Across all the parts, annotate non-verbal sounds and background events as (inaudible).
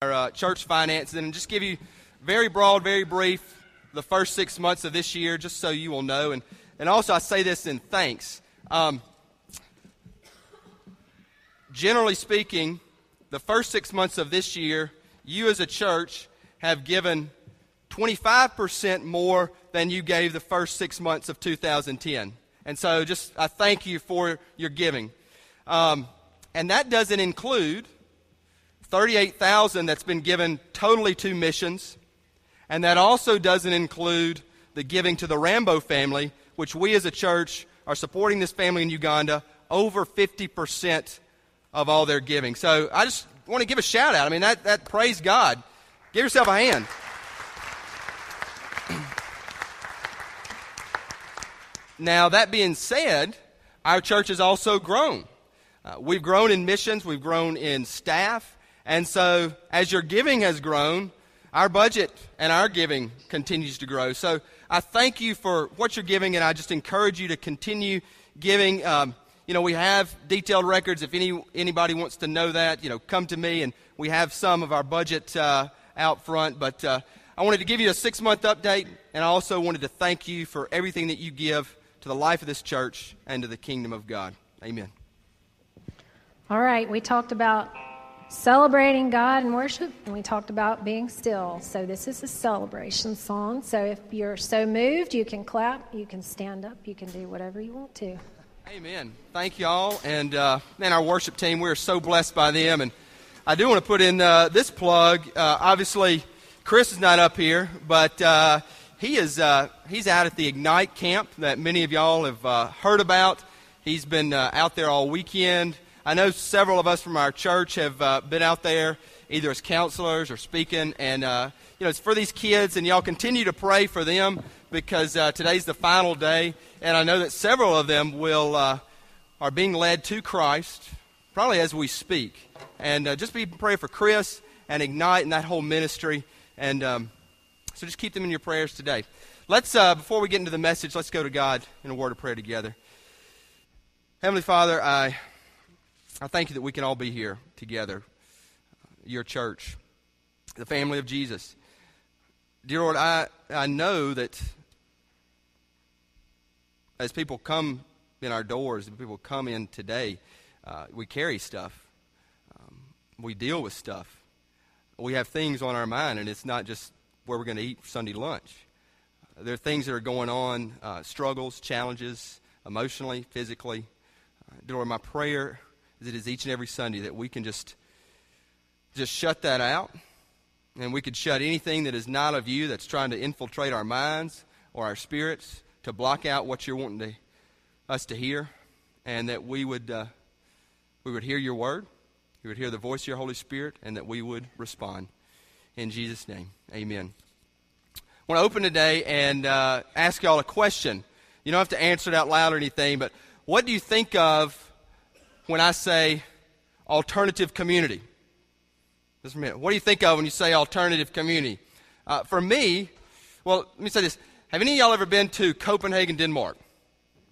our uh, church finances and just give you very broad, very brief the first six months of this year, just so you will know. And, and also, I say this in thanks. Um, generally speaking, the first six months of this year, you as a church have given 25% more than you gave the first six months of 2010. And so, just I thank you for your giving. Um, and that doesn't include 38,000 that's been given totally to missions. And that also doesn't include the giving to the Rambo family, which we as a church are supporting this family in Uganda over 50% of all their giving. So I just want to give a shout out. I mean, that, that praise God. Give yourself a hand. (clears throat) now, that being said, our church has also grown. Uh, we've grown in missions, we've grown in staff, and so, as your giving has grown, our budget and our giving continues to grow. So, I thank you for what you're giving, and I just encourage you to continue giving. Um, you know, we have detailed records. If any, anybody wants to know that, you know, come to me, and we have some of our budget uh, out front. But uh, I wanted to give you a six month update, and I also wanted to thank you for everything that you give to the life of this church and to the kingdom of God. Amen. All right, we talked about celebrating God and worship, and we talked about being still. So, this is a celebration song. So, if you're so moved, you can clap, you can stand up, you can do whatever you want to. Amen. Thank you all. And uh, man, our worship team, we're so blessed by them. And I do want to put in uh, this plug. Uh, obviously, Chris is not up here, but uh, he is uh, he's out at the Ignite camp that many of y'all have uh, heard about. He's been out there all weekend. I know several of us from our church have uh, been out there either as counselors or speaking, and uh, you know it's for these kids, and y'all continue to pray for them because uh, today's the final day, and I know that several of them will uh, are being led to Christ probably as we speak, and uh, just be praying for Chris and Ignite and that whole ministry, and um, so just keep them in your prayers today. Let's uh, before we get into the message, let's go to God in a word of prayer together. Heavenly Father, I I thank you that we can all be here together, your church, the family of Jesus. Dear Lord, I, I know that as people come in our doors, people come in today, uh, we carry stuff. Um, we deal with stuff. We have things on our mind, and it's not just where we're going to eat Sunday lunch. There are things that are going on, uh, struggles, challenges, emotionally, physically. Uh, dear Lord, my prayer as it is each and every Sunday, that we can just, just shut that out. And we could shut anything that is not of you that's trying to infiltrate our minds or our spirits to block out what you're wanting to, us to hear. And that we would, uh, we would hear your word, we would hear the voice of your Holy Spirit, and that we would respond. In Jesus' name, amen. I want to open today and uh, ask y'all a question. You don't have to answer it out loud or anything, but what do you think of when I say alternative community? Just a minute. What do you think of when you say alternative community? Uh, for me, well, let me say this. Have any of y'all ever been to Copenhagen, Denmark?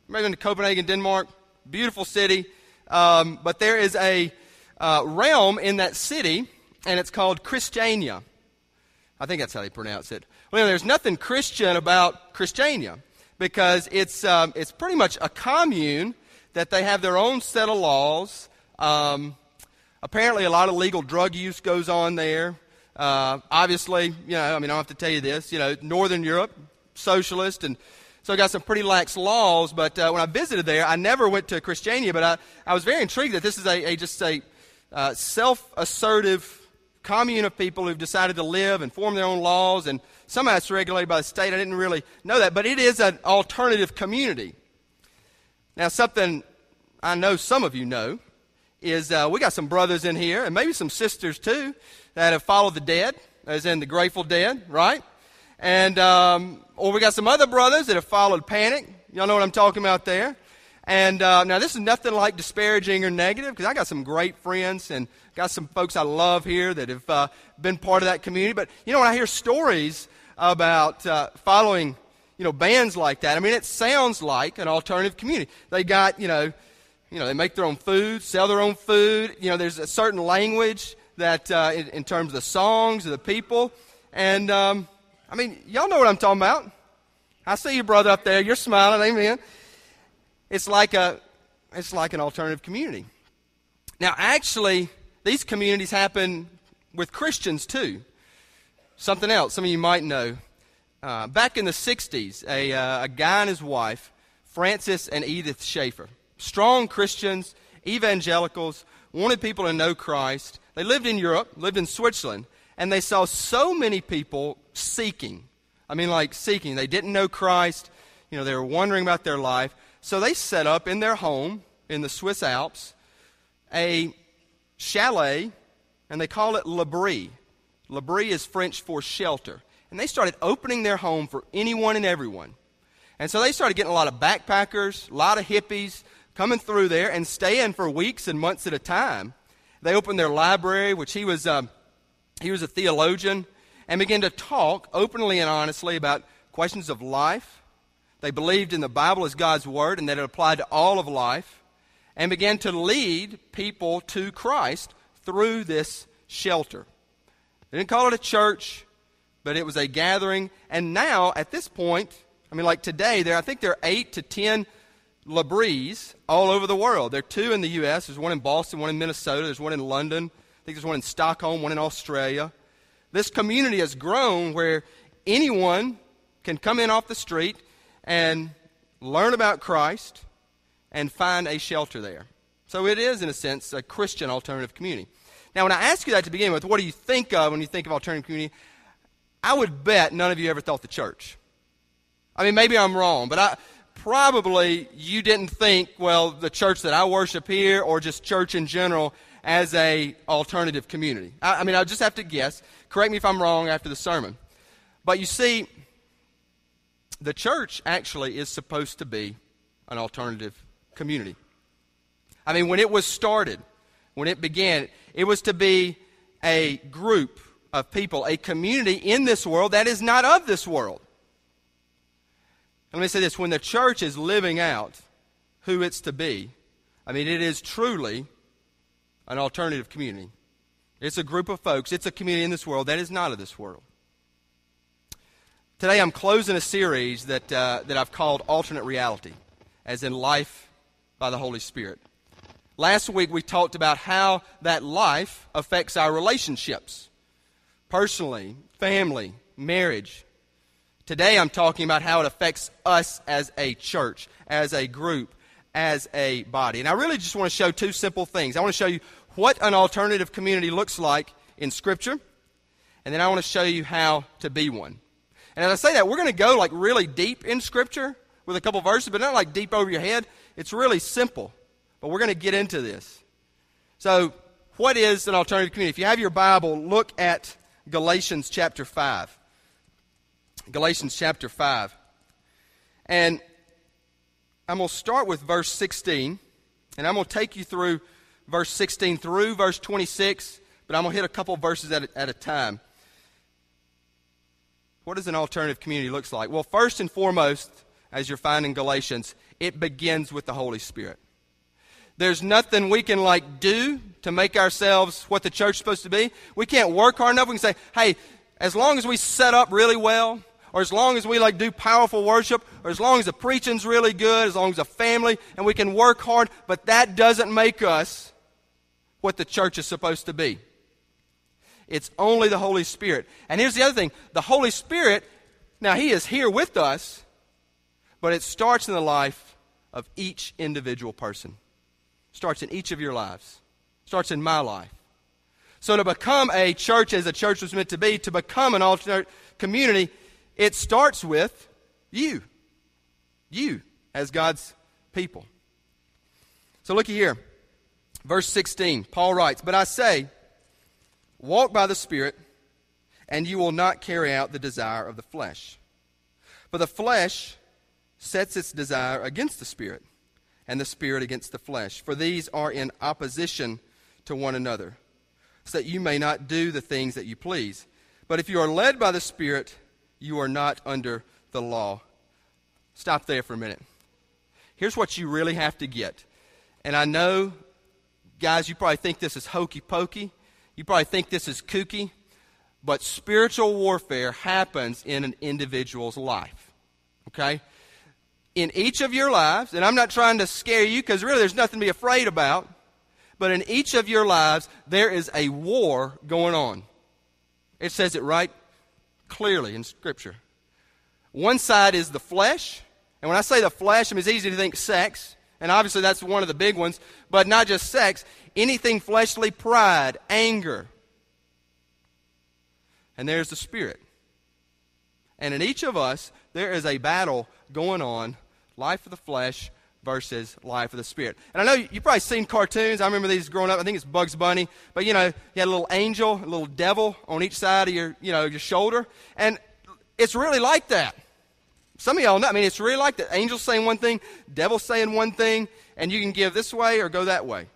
Maybe been to Copenhagen, Denmark? Beautiful city. Um, but there is a uh, realm in that city, and it's called Christiania. I think that's how they pronounce it. Well, there's nothing Christian about Christiania because it's, um, it's pretty much a commune that they have their own set of laws. Um, apparently, a lot of legal drug use goes on there. Uh, obviously, you know, I mean, I have to tell you this. You know, Northern Europe, socialist, and so I got some pretty lax laws. But uh, when I visited there, I never went to Christiania, but I, I was very intrigued that this is a, a just a uh, self-assertive commune of people who've decided to live and form their own laws, and somehow it's regulated by the state. I didn't really know that, but it is an alternative community. Now, something I know some of you know is uh, we got some brothers in here, and maybe some sisters too, that have followed the dead, as in the Grateful Dead, right? And um, or we got some other brothers that have followed Panic. Y'all know what I'm talking about there. And uh, now this is nothing like disparaging or negative because I got some great friends and got some folks I love here that have uh, been part of that community. But you know when I hear stories about uh, following you know, bands like that. I mean, it sounds like an alternative community. They got, you know, you know, they make their own food, sell their own food. You know, there's a certain language that uh, in, in, terms of the songs, of the people. And, um, I mean, y'all know what I'm talking about. I see your brother up there. You're smiling. Amen. It's like, a, it's like an alternative community. Now, actually, these communities happen with Christians too. Something else, some of you might know. Uh, back in the 60s, a, uh, a guy and his wife, Francis and Edith Schaeffer, strong Christians, evangelicals, wanted people to know Christ. They lived in Europe, lived in Switzerland, and they saw so many people seeking. I mean, like seeking. They didn't know Christ. You know, they were wondering about their life. So they set up in their home in the Swiss Alps a chalet, and they call it l'abri. L'abri is French for shelter. And they started opening their home for anyone and everyone. And so they started getting a lot of backpackers, a lot of hippies coming through there and staying for weeks and months at a time. They opened their library, which he was, um, he was a theologian, and began to talk openly and honestly about questions of life. They believed in the Bible as God's Word and that it applied to all of life and began to lead people to Christ through this shelter. They didn't call it a church, but it was a gathering. And now, at this point, I mean, like today, there I think there are eight to ten L'Abris all over the world. There are two in the U.S. There's one in Boston, one in Minnesota. There's one in London. I think there's one in Stockholm, one in Australia. This community has grown where anyone can come in off the street and learn about Christ and find a shelter there. So it is, in a sense, a Christian alternative community. Now, when I ask you that to begin with, what do you think of when you think of alternative community? I would bet none of you ever thought the church. I mean, maybe I'm wrong, but I probably you didn't think, well, the church that I worship here or just church in general as a alternative community. I, I mean, I just have to guess. Correct me if I'm wrong after the sermon. But you see, the church actually is supposed to be an alternative community. I mean, when it was started, when it began, it was to be a group of people, a community in this world that is not of this world. Let me say this when the church is living out who it's to be, I mean, it is truly an alternative community. It's a group of folks, it's a community in this world that is not of this world. Today I'm closing a series that, uh, that I've called Alternate Reality, as in life by the Holy Spirit. Last week we talked about how that life affects our relationships personally, family, marriage. Today I'm talking about how it affects us as a church, as a group, as a body. And I really just want to show two simple things. I want to show you what an alternative community looks like in Scripture, and then I want to show you how to be one. And as I say that, we're going to go like really deep in Scripture with a couple verses, but not like deep over your head. It's really simple, but we're going to get into this. So, what is an alternative community? If you have your Bible, look at Galatians chapter 5. Galatians chapter 5. And I'm going to start with verse 16, and I'm going to take you through verse 16 through verse 26, but I'm going to hit a couple verses at a, at a time. What does an alternative community looks like? Well, first and foremost, as you're finding Galatians, it begins with the Holy Spirit. There's nothing we can like do to make ourselves what the church is supposed to be. We can't work hard enough. We can say, hey, as long as we set up really well, or as long as we like do powerful worship, or as long as the preaching's really good, as long as the family, and we can work hard, but that doesn't make us what the church is supposed to be. It's only the Holy Spirit. And here's the other thing the Holy Spirit, now He is here with us, but it starts in the life of each individual person. Starts in each of your lives. Starts in my life. So to become a church as a church was meant to be, to become an alternate community, it starts with you. You as God's people. So looky here. Verse 16, Paul writes, But I say, walk by the Spirit, and you will not carry out the desire of the flesh. For the flesh sets its desire against the Spirit, and the Spirit against the flesh. For these are in opposition to one another, so that you may not do the things that you please. But if you are led by the Spirit, you are not under the law. Stop there for a minute. Here's what you really have to get. And I know, guys, you probably think this is hokey pokey. You probably think this is kooky, but spiritual warfare happens in an individual's life. Okay? In each of your lives, and I'm not trying to scare you because really there's nothing to be afraid about, but in each of your lives, there is a war going on. It says it right clearly in Scripture. One side is the flesh, and when I say the flesh, I mean it's easy to think sex, and obviously that's one of the big ones, but not just sex, anything fleshly, pride, anger. And there's the spirit. And in each of us, there is a battle going on life of the flesh versus life of the spirit. And I know you've probably seen cartoons. I remember these growing up. I think it's Bugs Bunny. But you know, you had a little angel, a little devil on each side of your, you know, your shoulder. And it's really like that. Some of y'all know. I mean, it's really like that. Angels saying one thing, devil saying one thing, and you can give this way or go that way.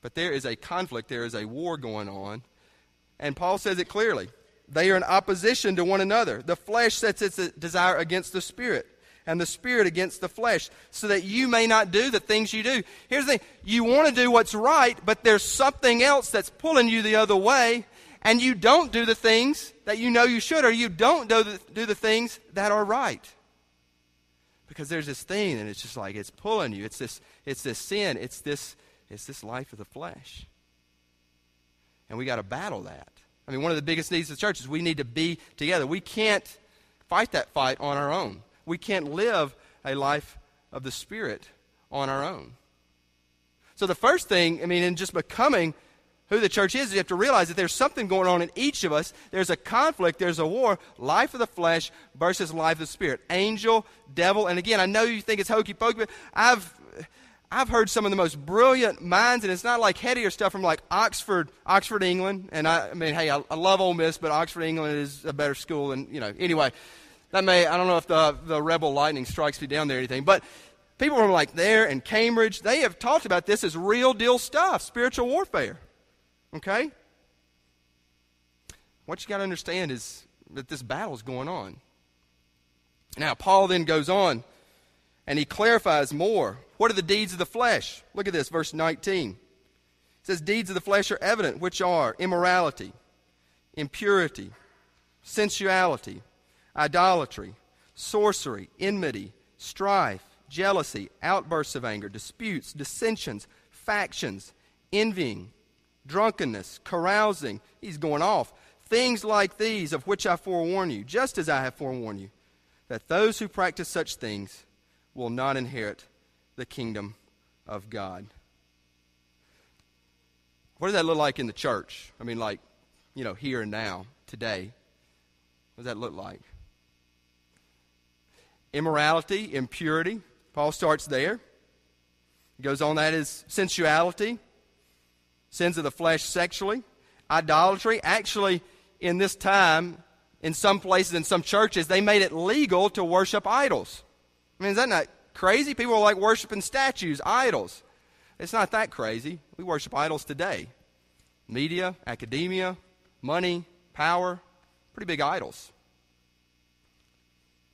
But there is a conflict, there is a war going on. And Paul says it clearly. They are in opposition to one another. The flesh sets its desire against the spirit, and the spirit against the flesh, so that you may not do the things you do. Here's the thing you want to do what's right, but there's something else that's pulling you the other way, and you don't do the things that you know you should, or you don't do the, do the things that are right. Because there's this thing, and it's just like it's pulling you. It's this, it's this sin. It's this, it's this life of the flesh. And we got to battle that. I mean, one of the biggest needs of the church is we need to be together. We can't fight that fight on our own. We can't live a life of the Spirit on our own. So, the first thing, I mean, in just becoming who the church is, you have to realize that there's something going on in each of us. There's a conflict, there's a war, life of the flesh versus life of the spirit. Angel, devil, and again, I know you think it's hokey pokey, but I've I've heard some of the most brilliant minds, and it's not like headier stuff from like Oxford, Oxford, England. And I, I mean, hey, I, I love Ole Miss, but Oxford, England is a better school And you know. Anyway, that may I don't know if the the rebel lightning strikes me down there or anything, but people from like there and Cambridge, they have talked about this as real deal stuff, spiritual warfare. Okay? What you got to understand is that this battle is going on. Now, Paul then goes on and he clarifies more. What are the deeds of the flesh? Look at this, verse 19. It says, Deeds of the flesh are evident, which are immorality, impurity, sensuality, idolatry, sorcery, enmity, strife, jealousy, outbursts of anger, disputes, dissensions, factions, envying drunkenness, carousing. He's going off. Things like these, of which I forewarn you, just as I have forewarned you, that those who practice such things will not inherit the kingdom of God. What does that look like in the church? I mean, like, you know, here and now, today. What does that look like? Immorality, impurity. Paul starts there. He goes on, that is sensuality sins of the flesh sexually, idolatry. Actually, in this time, in some places, in some churches, they made it legal to worship idols. I mean, is that not crazy? People are like worshiping statues, idols. It's not that crazy. We worship idols today. Media, academia, money, power, pretty big idols.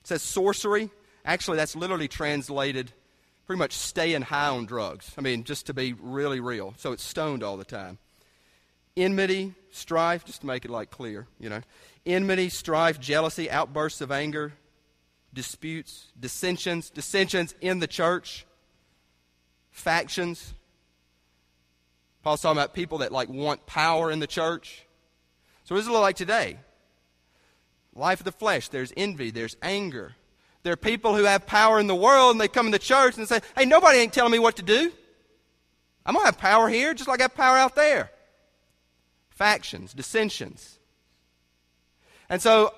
Says sorcery. Actually, that's literally translated pretty much staying high on drugs. I mean, just to be really real. So it's stoned all the time. Enmity, strife, just to make it like clear, you know. Enmity, strife, jealousy, outbursts of anger, disputes, dissensions, dissensions in the church, factions. Paul's talking about people that like want power in the church. So what does it look like today? Life of the flesh, there's envy, there's anger, there are people who have power in the world and they come in the church and say, hey, nobody ain't telling me what to do. I'm going to have power here just like I have power out there. Factions, dissensions. And so,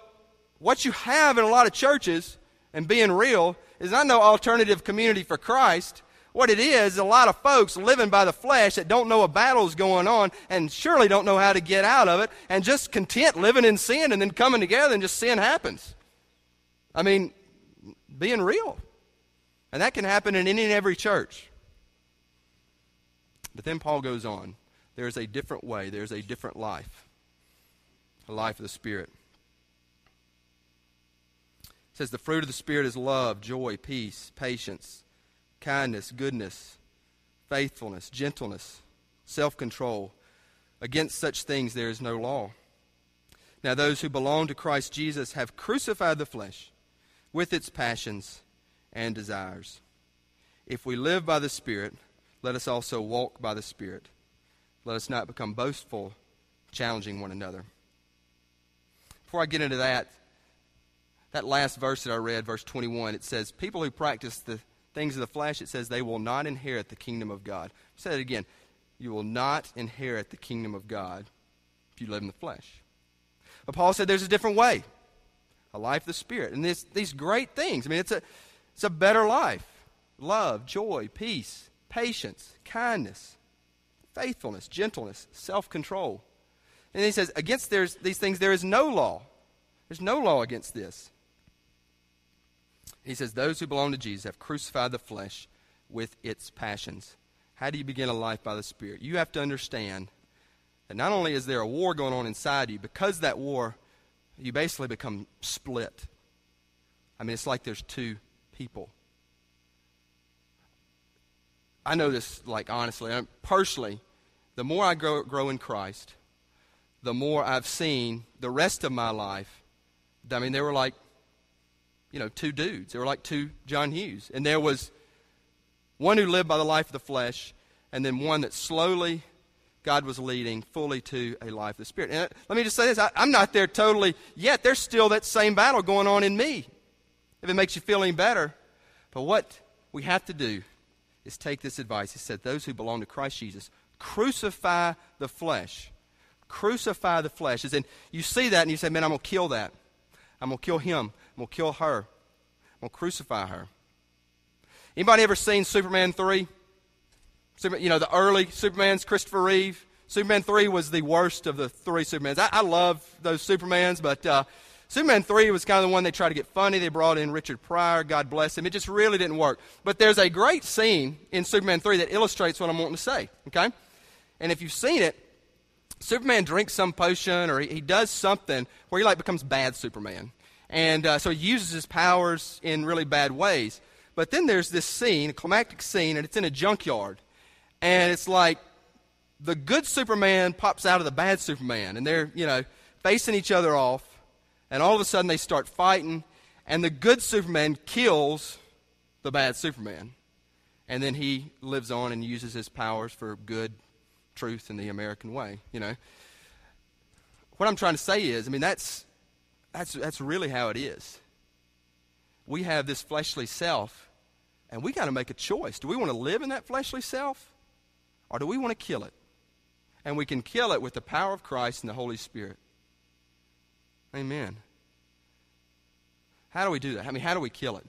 what you have in a lot of churches, and being real, is not no alternative community for Christ. What it is, is a lot of folks living by the flesh that don't know a battle is going on and surely don't know how to get out of it and just content living in sin and then coming together and just sin happens. I mean, being real. And that can happen in any and every church. But then Paul goes on. There's a different way, there's a different life, a life of the Spirit. It says, The fruit of the Spirit is love, joy, peace, patience, kindness, goodness, faithfulness, gentleness, self control. Against such things there is no law. Now, those who belong to Christ Jesus have crucified the flesh with its passions and desires. If we live by the Spirit, let us also walk by the Spirit. Let us not become boastful, challenging one another. Before I get into that, that last verse that I read, verse 21, it says, People who practice the things of the flesh, it says, they will not inherit the kingdom of God. Say it again. You will not inherit the kingdom of God if you live in the flesh. But Paul said there's a different way a life of the Spirit. And this, these great things. I mean, it's a, it's a better life love, joy, peace, patience, kindness, faithfulness, gentleness, self control. And he says, against these things there is no law. There's no law against this. He says, Those who belong to Jesus have crucified the flesh with its passions. How do you begin a life by the Spirit? You have to understand that not only is there a war going on inside you, because that war, you basically become split. I mean, it's like there's two people. I know this, like, honestly, personally, the more I grow, grow in Christ, the more I've seen the rest of my life. I mean, they were like, you know, two dudes. They were like two John Hughes. And there was one who lived by the life of the flesh, and then one that slowly God was leading fully to a life of the Spirit. And uh, let me just say this I, am not there totally yet. There's still that same battle going on in me, if it makes you feel any better. But what we have to do is take this advice. He said, Those who belong to Christ Jesus, crucify the flesh. Crucify the flesh. As in, you see that and you say, Man, I'm going to kill that. I'm going to kill him. I'm going to kill her. I'm going to crucify her. Anybody ever seen Superman 3? you know, the early Supermans, Christopher Reeve. Superman 3 was the worst of the three Supermans. I, I love those Supermans, but uh, Superman 3 was kind of the one they tried to get funny. They brought in Richard Pryor, God bless him. It just really didn't work. But there's a great scene in Superman 3 that illustrates what I'm wanting to say, okay? And if you've seen it, Superman drinks some potion or he, he does something where he like becomes bad Superman. And uh, so he uses his powers in really bad ways. But then there's this scene, a climactic scene, and it's in a junkyard. And it's like the good Superman pops out of the bad Superman, and they're, you know, facing each other off. And all of a sudden they start fighting, and the good Superman kills the bad Superman. And then he lives on and uses his powers for good truth in the American way, you know. What I'm trying to say is, I mean, that's, that's, that's really how it is. We have this fleshly self, and we got to make a choice. Do we want to live in that fleshly self, or do we want to kill it? And we can kill it with the power of Christ and the Holy Spirit. Amen. How do we do that? I mean, how do we kill it?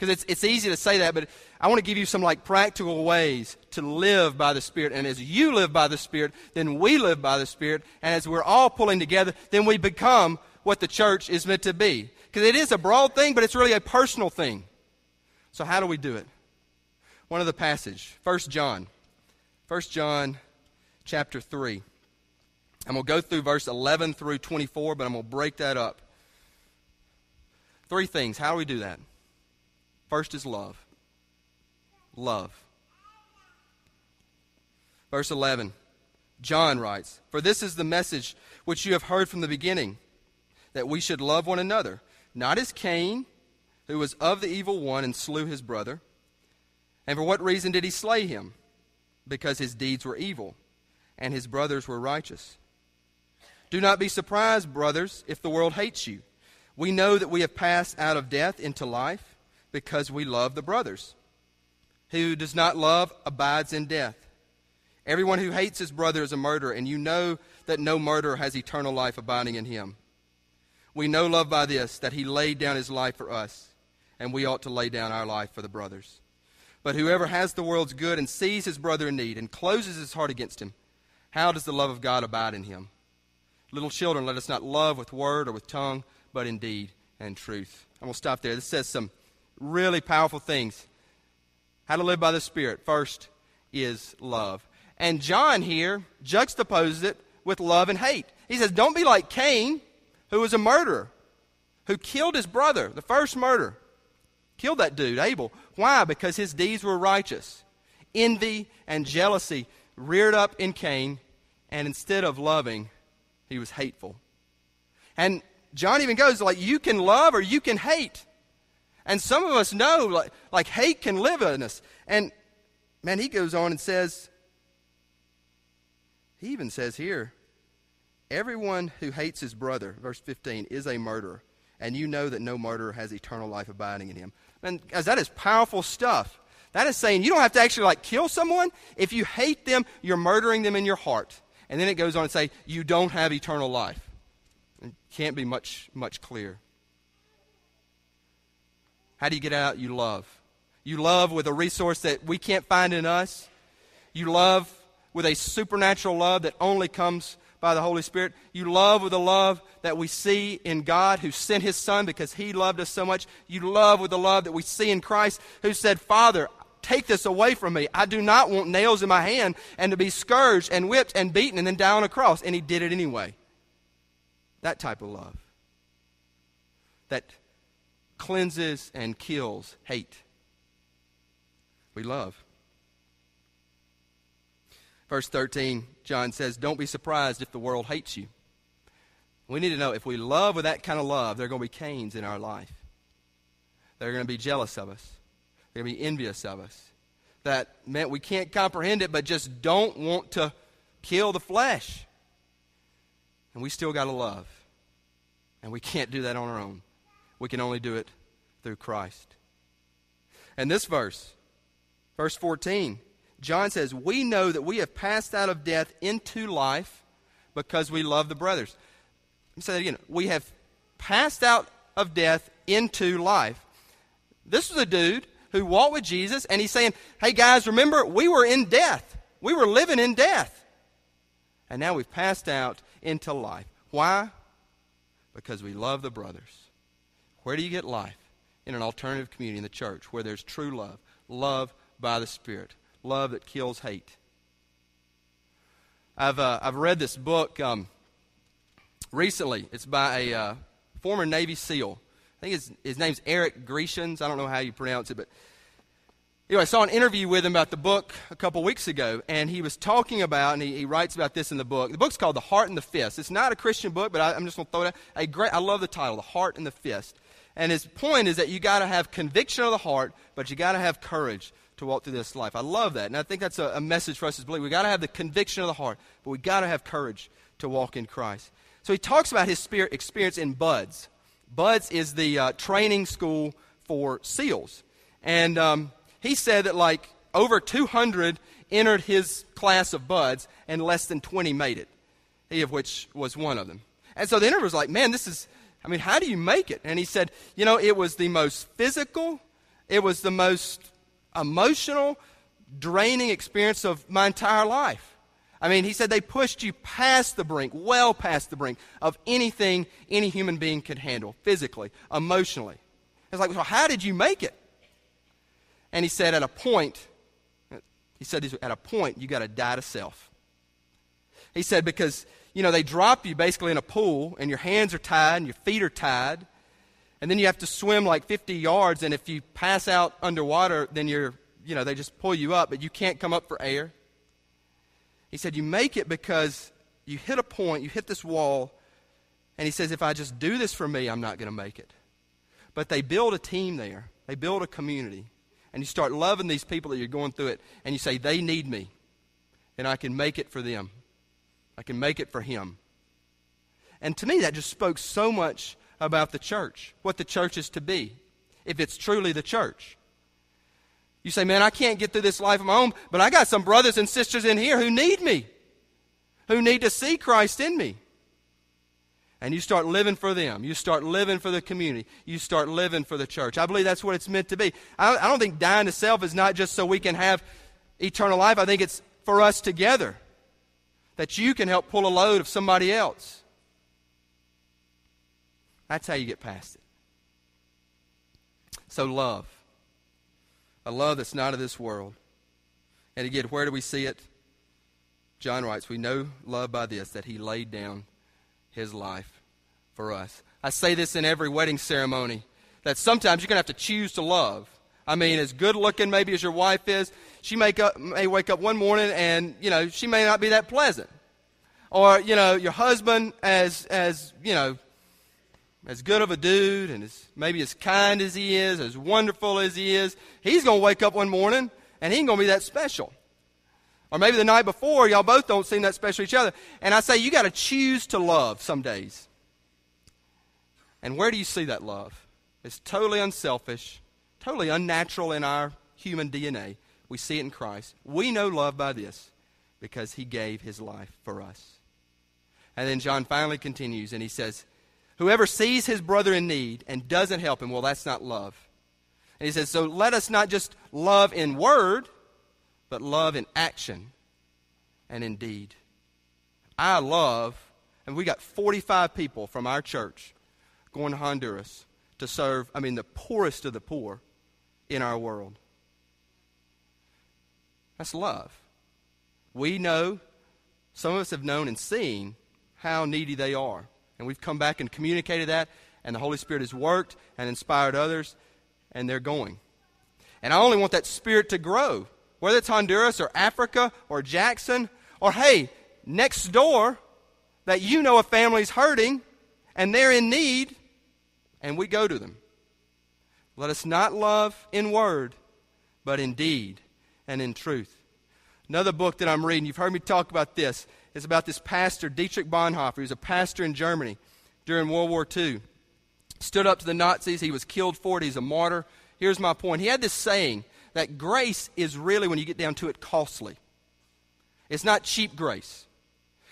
Because it's, it's easy to say that, but I want to give you some like practical ways to live by the Spirit. And as you live by the Spirit, then we live by the Spirit. And as we're all pulling together, then we become what the church is meant to be. Because it is a broad thing, but it's really a personal thing. So how do we do it? One of the passage, 1 John. 1 John chapter 3. I'm going to go through verse 11 through 24, but I'm going to break that up. Three things. How do we do that? First is love. Love. Verse 11. John writes, For this is the message which you have heard from the beginning, that we should love one another, not as Cain, who was of the evil one and slew his brother. And for what reason did he slay him? Because his deeds were evil, and his brothers were righteous. Do not be surprised, brothers, if the world hates you. We know that we have passed out of death into life because we love the brothers. He Who does not love abides in death. Everyone who hates his brother is a murderer, and you know that no murderer has eternal life abiding in him. We know love by this, that he laid down his life for us, and we ought to lay down our life for the brothers. But whoever has the world's good and sees his brother in need and closes his heart against him, how does the love of God abide in him? Little children, let us not love with word or with tongue, but in deed and truth. I'm going to stop there. This says some really powerful things. How to live by the Spirit. First is love. And John here juxtaposes it with love and hate. He says, Don't be like Cain, who was a murderer, who killed his brother, the first murder. Killed that dude, Abel. Why? Because his deeds were righteous. Envy and jealousy reared up in Cain, and instead of loving, he was hateful. And John even goes like, you can love or you can hate. And some of us know like, like hate can live in us. And man, he goes on and says, he even says here, everyone who hates his brother, verse 15, is a murderer. And you know that no murderer has eternal life abiding in him. And guys, that is powerful stuff. That is saying you don't have to actually like kill someone. If you hate them, you're murdering them in your heart. And then it goes on to say you don't have eternal life. It can't be much much clearer. How do you get out? You love. You love with a resource that we can't find in us. You love with a supernatural love that only comes by the Holy Spirit. You love with a love that we see in God who sent his Son because he loved us so much. You love with the love that we see in Christ who said, Father, take this away from me. I do not want nails in my hand and to be scourged and whipped and beaten and then die on a cross. And he did it anyway. That type of love. That cleanses and kills hate. We love. Verse 13, John says, Don't be surprised if the world hates you. We need to know if we love with that kind of love, there are going to be Cains in our life. They're going to be jealous of us. They're going to be envious of us. That meant we can't comprehend it, but just don't want to kill the flesh. And we still got to love. And we can't do that on our own. We can only do it through Christ. And this verse, verse 14, John says, We know that we have passed out of death into life because we love the brothers. Let me say that again. We have passed out of death into life. This was a dude who walked with Jesus, and he's saying, Hey guys, remember, we were in death. We were living in death. And now we've passed out into life. Why? Because we love the brothers. Where do you get life? In an alternative community in the church where there's true love, love by the Spirit, love that kills hate. I've, uh, I've read this book um, recently. It's by a uh, former Navy SEAL. I think his, his name's Eric Greitens. I don't know how you pronounce it, but anyway, I saw an interview with him about the book a couple weeks ago, and he was talking about, and he, he writes about this in the book. The book's called The Heart and the Fist. It's not a Christian book, but I, am just going to throw it out. A great, I love the title, The Heart and the Fist. And his point is that you got to have conviction of the heart, but you got to have courage to walk through this life. I love that. And I think that's a, a message for us as believers. we got to have the conviction of the heart, but we got to have courage to walk in Christ. So he talks about his spirit experience in BUDS. BUDS is the uh, training school for SEALs. And um, he said that like over 200 entered his class of BUDS and less than 20 made it, he of which was one of them. And so the interviewer was like, man, this is, I mean, how do you make it? And he said, you know, it was the most physical, it was the most emotional, draining experience of my entire life. I mean, he said they pushed you past the brink, well past the brink of anything any human being could handle, physically, emotionally. It's like, well, how did you make it? And he said, at a point, he said, at a point, you got to die to self. He said, because, you know, they drop you basically in a pool, and your hands are tied, and your feet are tied, and then you have to swim like 50 yards, and if you pass out underwater, then you're, you know, they just pull you up, but you can't come up for air. He said, You make it because you hit a point, you hit this wall, and he says, If I just do this for me, I'm not going to make it. But they build a team there, they build a community, and you start loving these people that you're going through it, and you say, They need me, and I can make it for them. I can make it for him. And to me, that just spoke so much about the church, what the church is to be, if it's truly the church. You say, man, I can't get through this life of my own, but I got some brothers and sisters in here who need me, who need to see Christ in me. And you start living for them. You start living for the community. You start living for the church. I believe that's what it's meant to be. I, I don't think dying to self is not just so we can have eternal life. I think it's for us together that you can help pull a load of somebody else. That's how you get past it. So, love. A love that's not of this world. And again, where do we see it? John writes, We know love by this, that he laid down his life for us. I say this in every wedding ceremony that sometimes you're going to have to choose to love. I mean, as good looking maybe as your wife is, she may, may wake up one morning and, you know, she may not be that pleasant. Or, you know, your husband, as, as you know, as good of a dude and as maybe as kind as he is, as wonderful as he is, he's going to wake up one morning and he ain't going to be that special. Or maybe the night before, y'all both don't seem that special to each other. And I say, you got to choose to love some days. And where do you see that love? It's totally unselfish, totally unnatural in our human DNA. We see it in Christ. We know love by this because he gave his life for us. And then John finally continues and he says, Whoever sees his brother in need and doesn't help him, well, that's not love. And he says, So let us not just love in word, but love in action and in deed. I love, and we got 45 people from our church going to Honduras to serve, I mean, the poorest of the poor in our world. That's love. We know, some of us have known and seen how needy they are. And we've come back and communicated that, and the Holy Spirit has worked and inspired others, and they're going. And I only want that spirit to grow, whether it's Honduras or Africa or Jackson, or hey, next door, that you know a family's hurting and they're in need, and we go to them. Let us not love in word, but in deed and in truth. Another book that I'm reading, you've heard me talk about this, is about this pastor, Dietrich Bonhoeffer. He was a pastor in Germany during World War II. Stood up to the Nazis. He was killed for it. He's a martyr. Here's my point. He had this saying that grace is really, when you get down to it, costly. It's not cheap grace.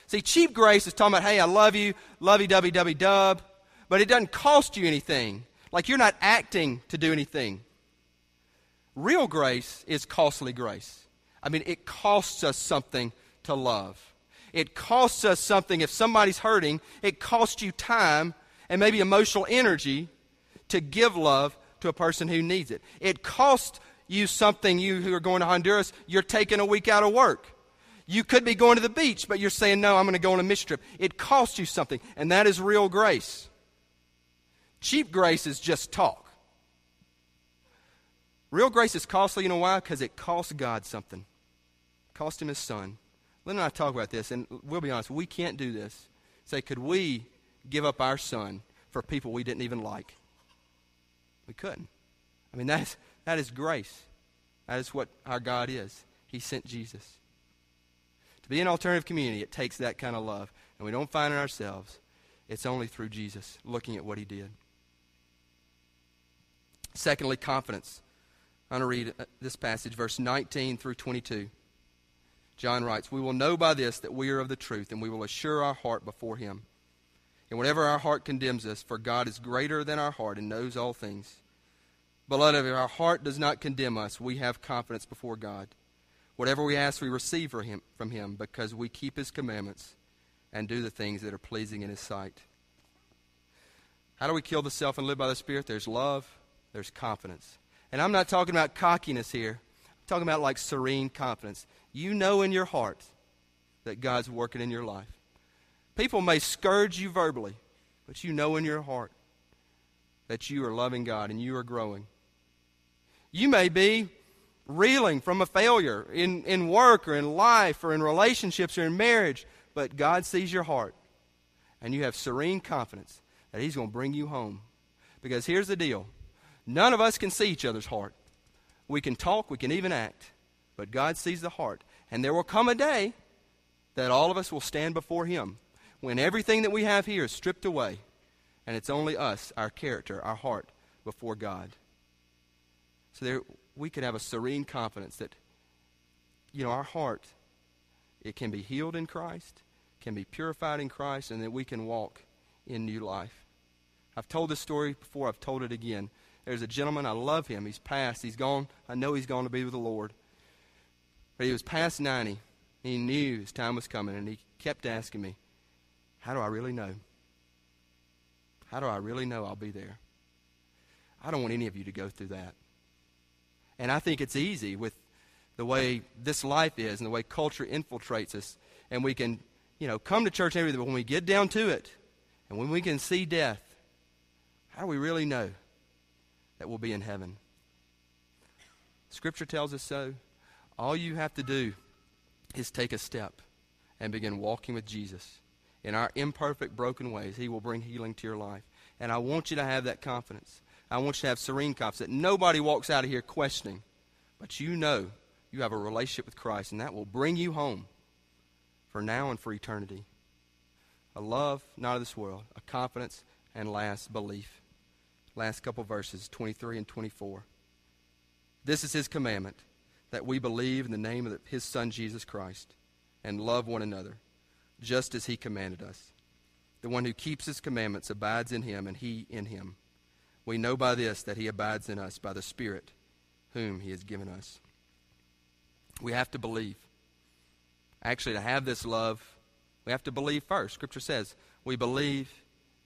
See, cheap grace is talking about, hey, I love you, lovey dovey dovey dub, but it doesn't cost you anything. Like you're not acting to do anything. Real grace is costly grace. I mean, it costs us something to love. It costs us something. If somebody's hurting, it costs you time and maybe emotional energy to give love to a person who needs it. It costs you something, you who are going to Honduras, you're taking a week out of work. You could be going to the beach, but you're saying, no, I'm going to go on a mission trip. It costs you something, and that is real grace. Cheap grace is just talk. Real grace is costly, you know why? Because it costs God something. It cost him his son. Lynn and I talk about this, and we'll be honest, we can't do this. Say, could we give up our son for people we didn't even like? We couldn't. I mean, that is, that is grace. That is what our God is. He sent Jesus. To be an alternative community, it takes that kind of love. And we don't find it ourselves. It's only through Jesus, looking at what he did. Secondly, confidence. I'm going to read uh, this passage, verse 19 through 22. John writes, We will know by this that we are of the truth, and we will assure our heart before him. And whatever our heart condemns us, for God is greater than our heart and knows all things. Beloved, if our heart does not condemn us, we have confidence before God. Whatever we ask, we receive him, from him because we keep his commandments and do the things that are pleasing in his sight. How do we kill the self and live by the Spirit? There's love, there's confidence. And I'm not talking about cockiness here. I'm talking about like serene confidence. You know in your heart that God's working in your life. People may scourge you verbally, but you know in your heart that you are loving God and you are growing. You may be reeling from a failure in, in work or in life or in relationships or in marriage, but God sees your heart. And you have serene confidence that He's going to bring you home. Because here's the deal none of us can see each other's heart. We can talk, we can even act, but God sees the heart. And there will come a day that all of us will stand before Him when everything that we have here is stripped away and it's only us, our character, our heart before God. So there, we could have a serene confidence that, you know, our heart, it can be healed in Christ, can be purified in Christ, and that we can walk in new life. I've told this story before, I've told it again. There's a gentleman, I love him. He's passed, he's gone. I know he's gone to be with the Lord. But he was past 90. He knew his time was coming, and he kept asking me, How do I really know? How do I really know I'll be there? I don't want any of you to go through that. And I think it's easy with the way this life is and the way culture infiltrates us. And we can, you know, come to church and everything, but when we get down to it, and when we can see death, how do we really know that we'll be in heaven? Scripture tells us so. All you have to do is take a step and begin walking with Jesus. In our imperfect, broken ways, He will bring healing to your life. And I want you to have that confidence. I want you to have serene confidence that nobody walks out of here questioning, but you know you have a relationship with Christ, and that will bring you home for now and for eternity. A love not of this world, a confidence, and last, belief. Last couple verses, 23 and 24. This is his commandment that we believe in the name of his Son, Jesus Christ, and love one another, just as he commanded us. The one who keeps his commandments abides in him, and he in him. We know by this that he abides in us by the Spirit whom he has given us. We have to believe. Actually, to have this love, we have to believe first. Scripture says we believe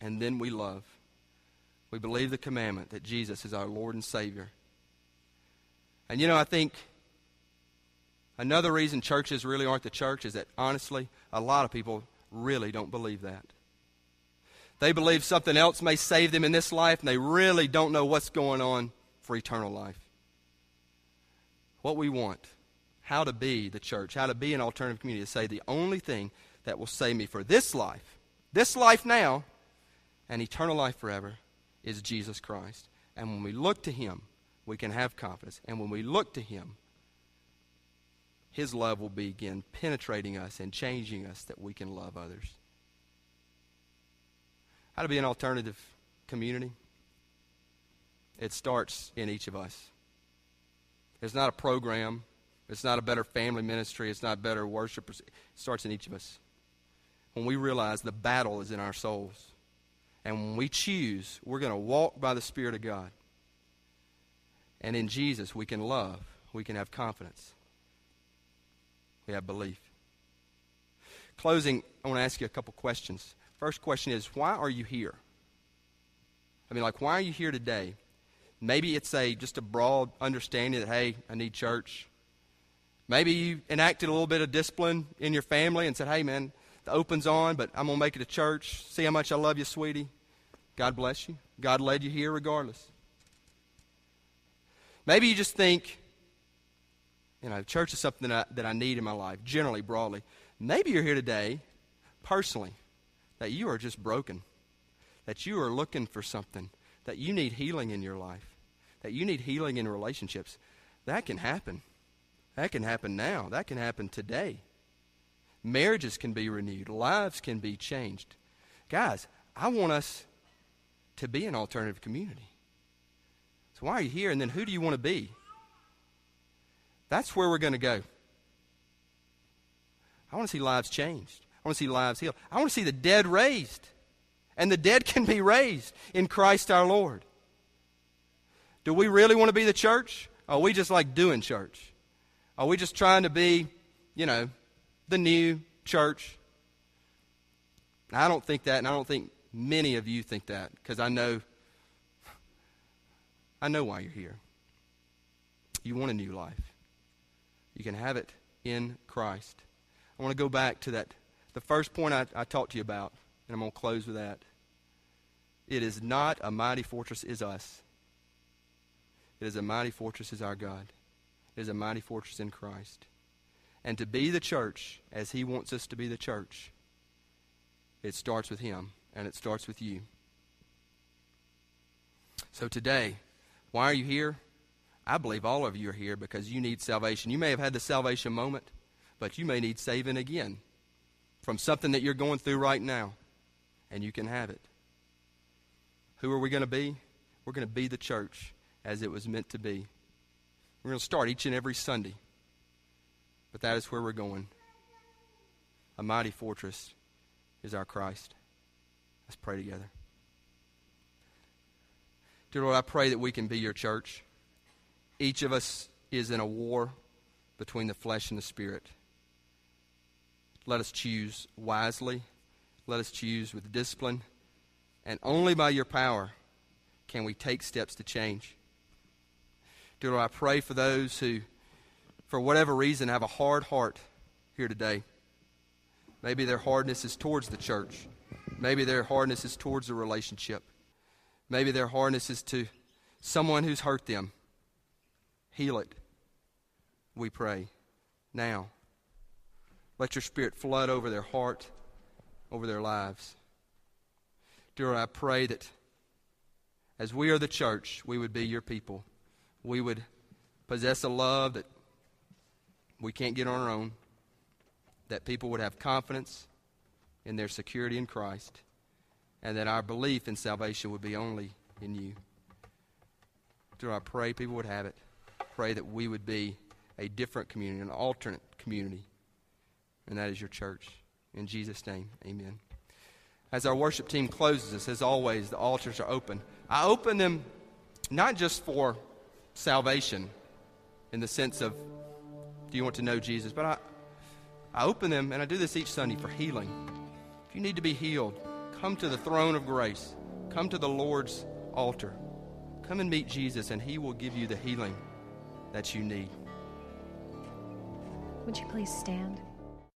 and then we love. We believe the commandment that Jesus is our Lord and Savior. And you know, I think another reason churches really aren't the church is that honestly, a lot of people really don't believe that. They believe something else may save them in this life, and they really don't know what's going on for eternal life. What we want how to be the church, how to be an alternative community, to say the only thing that will save me for this life, this life now, and eternal life forever is Jesus Christ. And when we look to Him, we can have confidence. And when we look to Him, His love will begin penetrating us and changing us that we can love others. How to be an alternative community? It starts in each of us. It's not a program. It's not a better family ministry. It's not better worshipers. It starts in each of us. When we realize the battle is in our souls. And when we choose, we're going to walk by the Spirit of God. And in Jesus, we can love. We can have confidence. We have belief. Closing, I want to ask you a couple questions. First question is why are you here? I mean, like, why are you here today? Maybe it's a just a broad understanding that, hey, I need church. Maybe you enacted a little bit of discipline in your family and said, hey, man, the open's on, but I'm going to make it a church. See how much I love you, sweetie. God bless you. God led you here regardless. Maybe you just think, you know, church is something that I, that I need in my life, generally, broadly. Maybe you're here today, personally, that you are just broken, that you are looking for something, that you need healing in your life, that you need healing in relationships. That can happen. That can happen now. That can happen today. Marriages can be renewed, lives can be changed. Guys, I want us to be an alternative community. So, why are you here? And then, who do you want to be? That's where we're going to go. I want to see lives changed. I want to see lives healed. I want to see the dead raised. And the dead can be raised in Christ our Lord. Do we really want to be the church? Are we just like doing church? Are we just trying to be, you know, the new church? I don't think that, and I don't think many of you think that, because I know I know why you're here. You want a new life. You can have it in Christ. I want to go back to that the first point I, I talked to you about, and I'm going to close with that. It is not a mighty fortress is us. It is a mighty fortress is our God It is a mighty fortress in Christ. And to be the church as He wants us to be the church, it starts with Him and it starts with you. So today, why are you here? I believe all of you are here because you need salvation. You may have had the salvation moment, but you may need saving again from something that you're going through right now, and you can have it. Who are we going to be? We're going to be the church as it was meant to be. We're going to start each and every Sunday. But that is where we're going. A mighty fortress is our Christ. Let's pray together. Dear Lord, I pray that we can be your church. Each of us is in a war between the flesh and the spirit. Let us choose wisely. Let us choose with discipline. And only by your power can we take steps to change. Dear Lord, I pray for those who, for whatever reason, have a hard heart here today. Maybe their hardness is towards the church. Maybe their hardness is towards a relationship. Maybe their hardness is to someone who's hurt them. Heal it we pray, now. Let your Spirit flood over their heart, over their lives. Dear, I pray that as we are the church, we would be your people. We would possess a love that we can't get on our own, that people would have confidence in their security in Christ, and that our belief in salvation would be only in you. Dear, I pray people would have it. Pray that we would be a different community, an alternate community, and that is your church. In Jesus' name, amen. As our worship team closes us, as always, the altars are open. I open them not just for salvation in the sense of do you want to know Jesus, but I, I open them, and I do this each Sunday for healing. If you need to be healed, come to the throne of grace, come to the Lord's altar. Come and meet Jesus, and He will give you the healing that you need. Would you please stand?